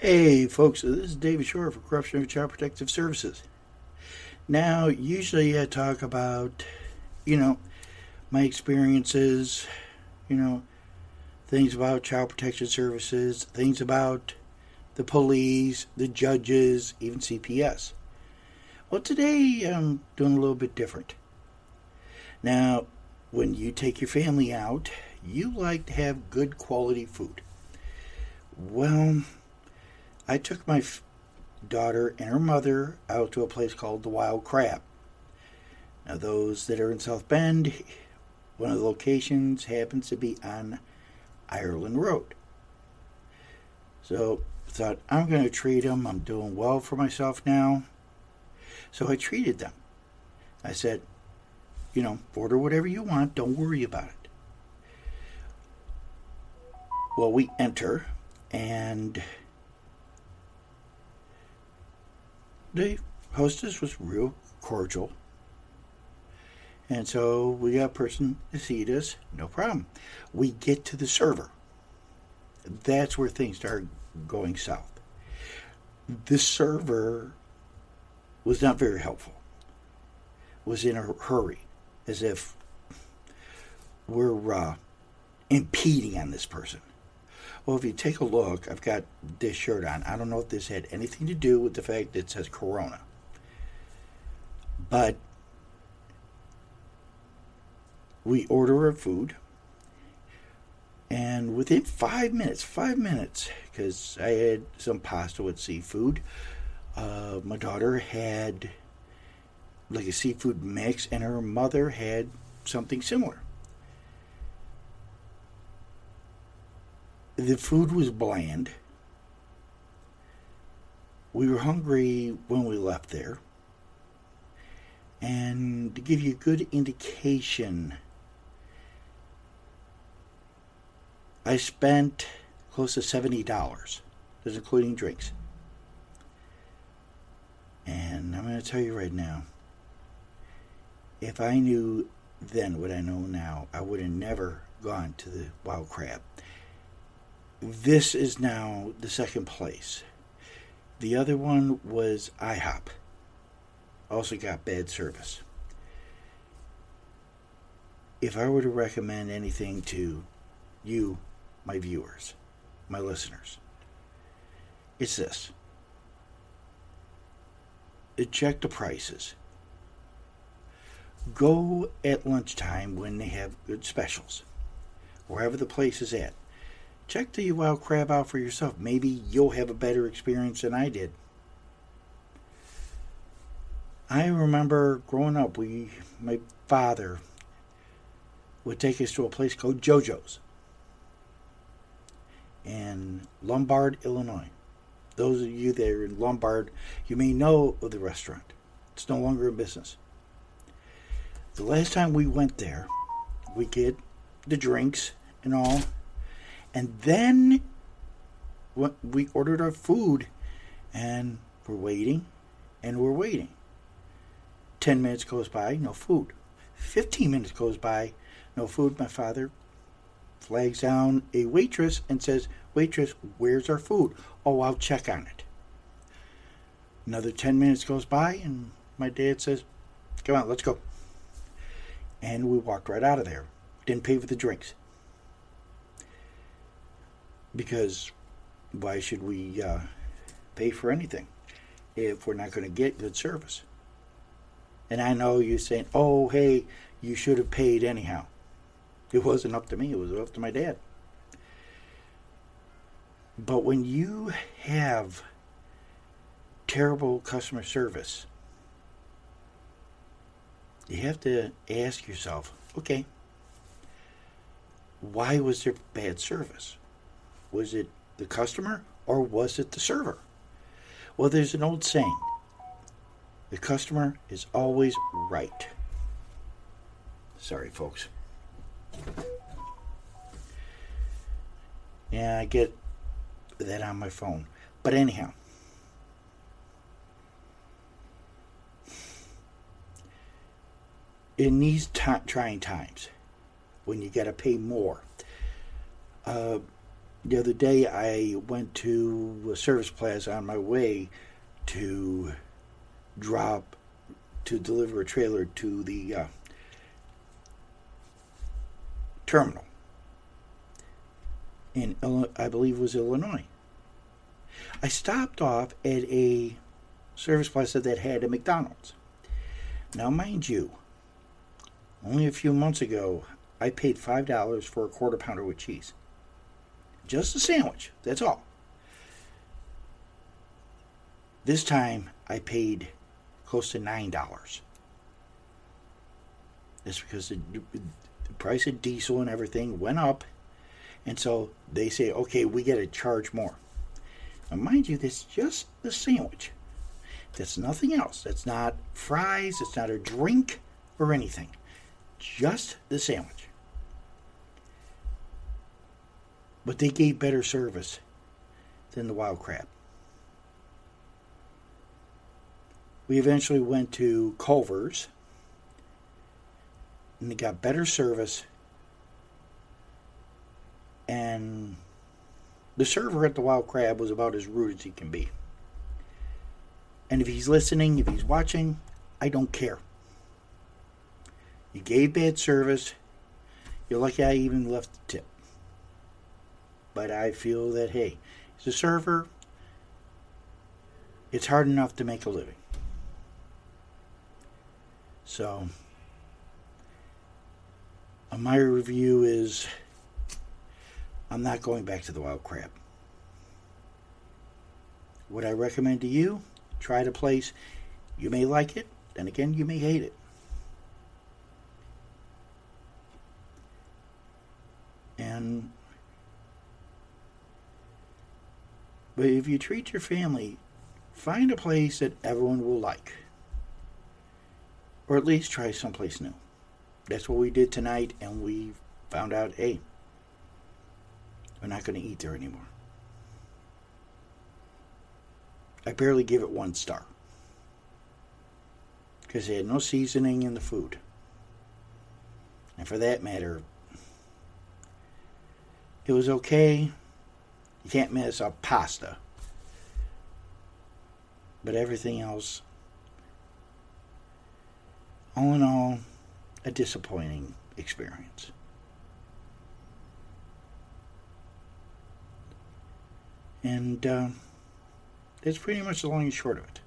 Hey, folks, this is David Shore for Corruption of Child Protective Services. Now, usually I talk about, you know, my experiences, you know, things about child protection services, things about the police, the judges, even CPS. Well, today I'm doing a little bit different. Now, when you take your family out, you like to have good quality food. Well, I took my f- daughter and her mother out to a place called the Wild Crab. Now, those that are in South Bend, one of the locations happens to be on Ireland Road. So, I thought I'm going to treat them. I'm doing well for myself now. So I treated them. I said, you know, order whatever you want. Don't worry about it. Well, we enter, and the hostess was real cordial. And so we got a person to seat us, no problem. We get to the server. That's where things start going south. The server was not very helpful. Was in a hurry, as if we're uh, impeding on this person. Well, if you take a look, I've got this shirt on. I don't know if this had anything to do with the fact that it says Corona. But we order our food, and within five minutes, five minutes, because I had some pasta with seafood, uh, my daughter had like a seafood mix, and her mother had something similar. The food was bland. We were hungry when we left there. And to give you a good indication, I spent close to $70. That's including drinks. And I'm going to tell you right now if I knew then what I know now, I would have never gone to the wild crab. This is now the second place. The other one was IHOP. Also got bad service. If I were to recommend anything to you, my viewers, my listeners, it's this. Check the prices go at lunchtime when they have good specials, wherever the place is at. Check the wild crab out for yourself. Maybe you'll have a better experience than I did. I remember growing up, we, my father would take us to a place called JoJo's in Lombard, Illinois. Those of you that are in Lombard, you may know of the restaurant. It's no longer in business. The last time we went there, we get the drinks and all, and then we ordered our food, and we're waiting, and we're waiting. Ten minutes goes by, no food. Fifteen minutes goes by, no food. My father flags down a waitress and says, Waitress, where's our food? Oh, I'll check on it. Another 10 minutes goes by, and my dad says, Come on, let's go and we walked right out of there. Didn't pay for the drinks. Because why should we uh, pay for anything if we're not going to get good service? And I know you're saying, oh, hey, you should have paid anyhow. It wasn't up to me, it was up to my dad. But when you have terrible customer service, you have to ask yourself okay, why was there bad service? Was it the customer or was it the server? Well, there's an old saying the customer is always right. Sorry, folks. Yeah, I get that on my phone. But anyhow, in these t- trying times, when you got to pay more, uh, the other day I went to a service plaza on my way to drop to deliver a trailer to the uh, terminal in I believe was Illinois. I stopped off at a service plaza that had a McDonald's. Now, mind you, only a few months ago I paid five dollars for a quarter pounder with cheese. Just a sandwich, that's all. This time I paid close to nine dollars. That's because the, the price of diesel and everything went up, and so they say, okay, we got to charge more. Now, mind you, that's just the sandwich. That's nothing else. That's not fries. It's not a drink or anything. Just the sandwich. But they gave better service than the wild crab. We eventually went to Culver's and they got better service and the server at the Wild Crab was about as rude as he can be. And if he's listening, if he's watching, I don't care. You gave bad service. You're lucky I even left the tip. But I feel that, hey, as a server, it's hard enough to make a living. So, uh, my review is I'm not going back to the wild crab. What I recommend to you? Try the place. You may like it, then again, you may hate it. And but if you treat your family, find a place that everyone will like. Or at least try someplace new. That's what we did tonight, and we found out, hey, we're not going to eat there anymore. I barely give it one star because they had no seasoning in the food. And for that matter, it was okay. Can't miss a pasta. But everything else, all in all, a disappointing experience. And uh, that's pretty much the long and short of it.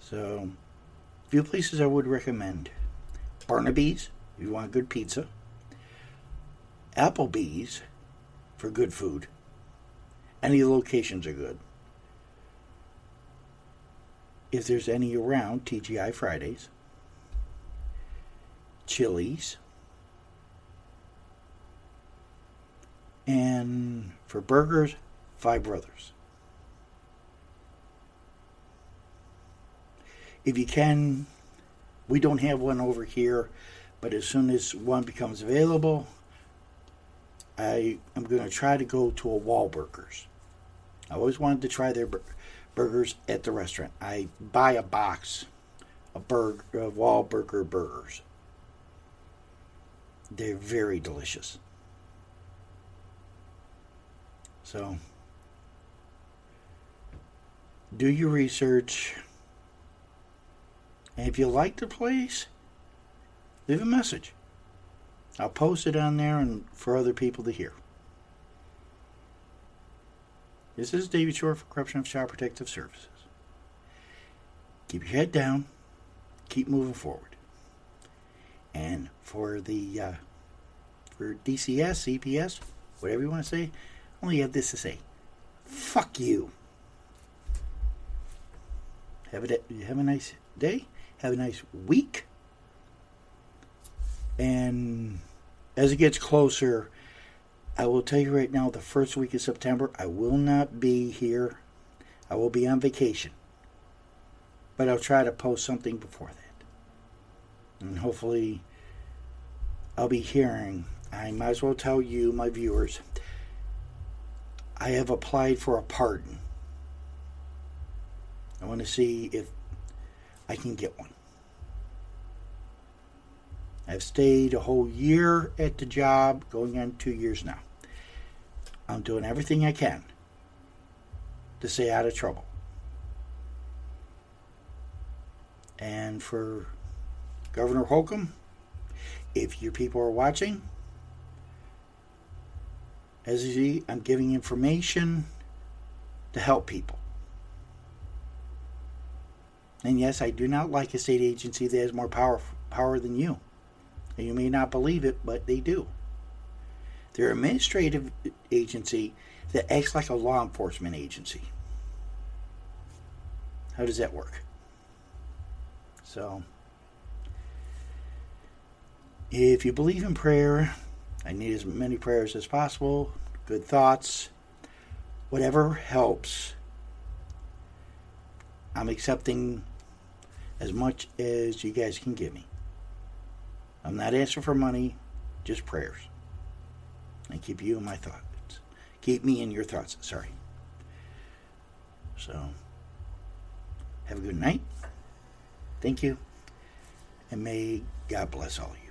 So, a few places I would recommend Barnaby's, if you want good pizza, Applebee's for good food. Any locations are good. If there's any around, TGI Fridays, Chili's, and for burgers, Five Brothers. If you can, we don't have one over here, but as soon as one becomes available, I am going to try to go to a Wahlburgers. I always wanted to try their burgers at the restaurant. I buy a box of, burger, of Wahlburger burgers. They're very delicious. So, do your research. And if you like the place, leave a message. I'll post it on there and for other people to hear. This is David Shore for Corruption of Child Protective Services. Keep your head down. Keep moving forward. And for the uh, for DCS, CPS, whatever you want to say, only have this to say. Fuck you. Have a, have a nice day. Have a nice week. And as it gets closer, I will tell you right now the first week of September, I will not be here. I will be on vacation. But I'll try to post something before that. And hopefully, I'll be hearing. I might as well tell you, my viewers, I have applied for a pardon. I want to see if I can get one. I've stayed a whole year at the job, going on two years now. I'm doing everything I can to stay out of trouble. And for Governor Holcomb, if your people are watching, as you see, I'm giving information to help people. And yes, I do not like a state agency that has more power power than you. And you may not believe it, but they do. They're administrative agency that acts like a law enforcement agency. How does that work? So, if you believe in prayer, I need as many prayers as possible, good thoughts, whatever helps. I'm accepting as much as you guys can give me. I'm not asking for money, just prayers. And keep you in my thoughts. Keep me in your thoughts, sorry. So, have a good night. Thank you. And may God bless all of you.